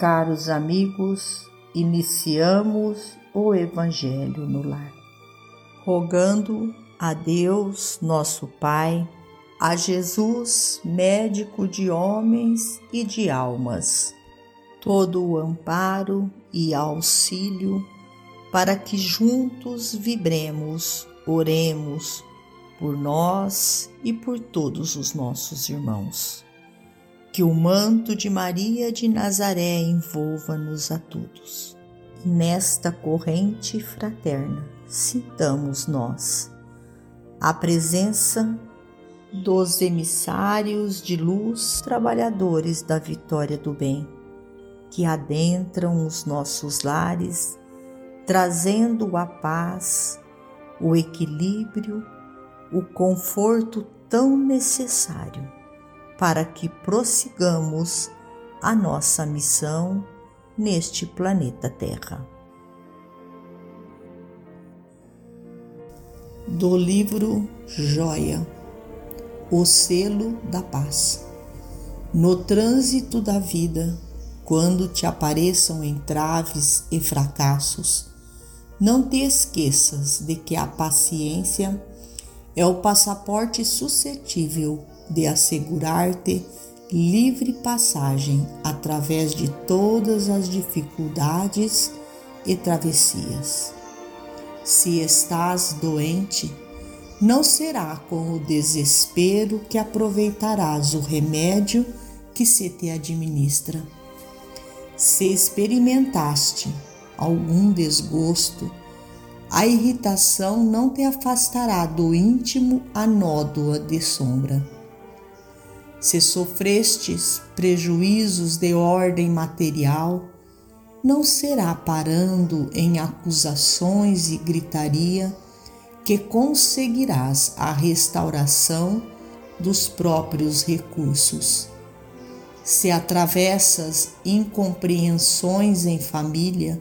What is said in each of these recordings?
Caros amigos, iniciamos o Evangelho no lar, rogando a Deus, nosso Pai, a Jesus, médico de homens e de almas, todo o amparo e auxílio para que juntos vibremos, oremos por nós e por todos os nossos irmãos. Que o manto de Maria de Nazaré envolva-nos a todos. Nesta corrente fraterna, sintamos nós a presença dos emissários de luz, trabalhadores da vitória do bem, que adentram os nossos lares, trazendo a paz, o equilíbrio, o conforto tão necessário para que prossigamos a nossa missão neste planeta Terra. Do livro Joia O selo da paz. No trânsito da vida, quando te apareçam entraves e fracassos, não te esqueças de que a paciência é o passaporte suscetível de assegurar-te livre passagem através de todas as dificuldades e travessias. Se estás doente, não será com o desespero que aproveitarás o remédio que se te administra. Se experimentaste algum desgosto, a irritação não te afastará do íntimo a nódoa de sombra se sofrestes prejuízos de ordem material, não será parando em acusações e gritaria que conseguirás a restauração dos próprios recursos. Se atravessas incompreensões em família,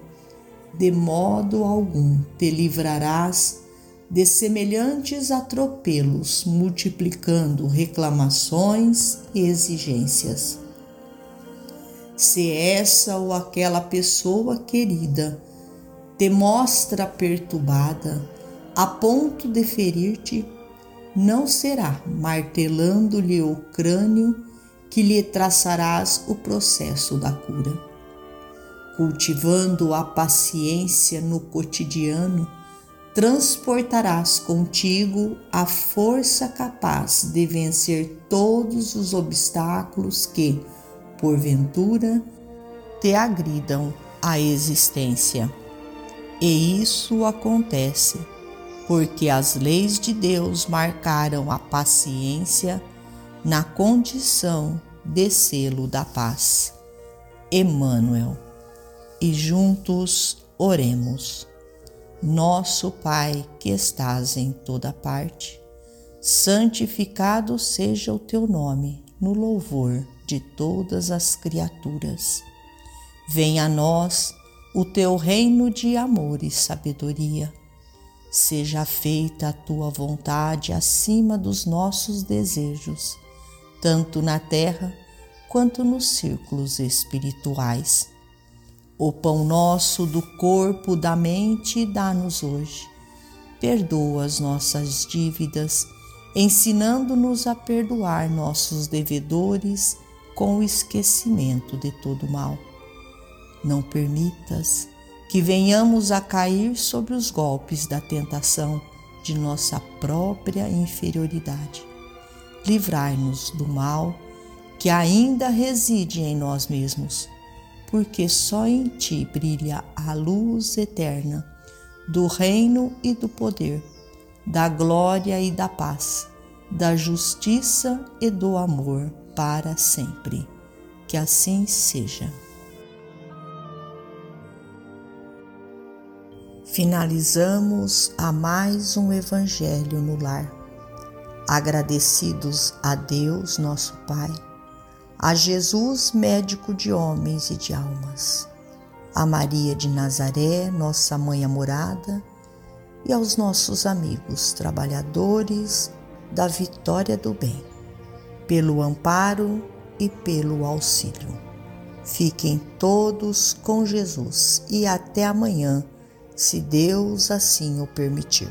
de modo algum te livrarás de semelhantes atropelos, multiplicando reclamações e exigências. Se essa ou aquela pessoa querida te mostra perturbada a ponto de ferir-te, não será martelando-lhe o crânio que lhe traçarás o processo da cura. Cultivando a paciência no cotidiano, transportarás contigo a força capaz de vencer todos os obstáculos que, porventura, te agridam a existência. E isso acontece porque as leis de Deus marcaram a paciência na condição de selo da paz. Emmanuel. E juntos oremos. Nosso Pai que estás em toda parte, santificado seja o teu nome no louvor de todas as criaturas. Venha a nós o teu reino de amor e sabedoria. Seja feita a tua vontade acima dos nossos desejos, tanto na terra quanto nos círculos espirituais o pão nosso do corpo, da mente, dá-nos hoje. Perdoa as nossas dívidas, ensinando-nos a perdoar nossos devedores com o esquecimento de todo mal. Não permitas que venhamos a cair sobre os golpes da tentação de nossa própria inferioridade. Livrai-nos do mal que ainda reside em nós mesmos porque só em ti brilha a luz eterna do reino e do poder, da glória e da paz, da justiça e do amor para sempre. Que assim seja. Finalizamos a mais um Evangelho no Lar. Agradecidos a Deus, nosso Pai a Jesus, médico de homens e de almas, a Maria de Nazaré, nossa mãe amorada, e aos nossos amigos trabalhadores da vitória do bem, pelo amparo e pelo auxílio. Fiquem todos com Jesus e até amanhã, se Deus assim o permitir.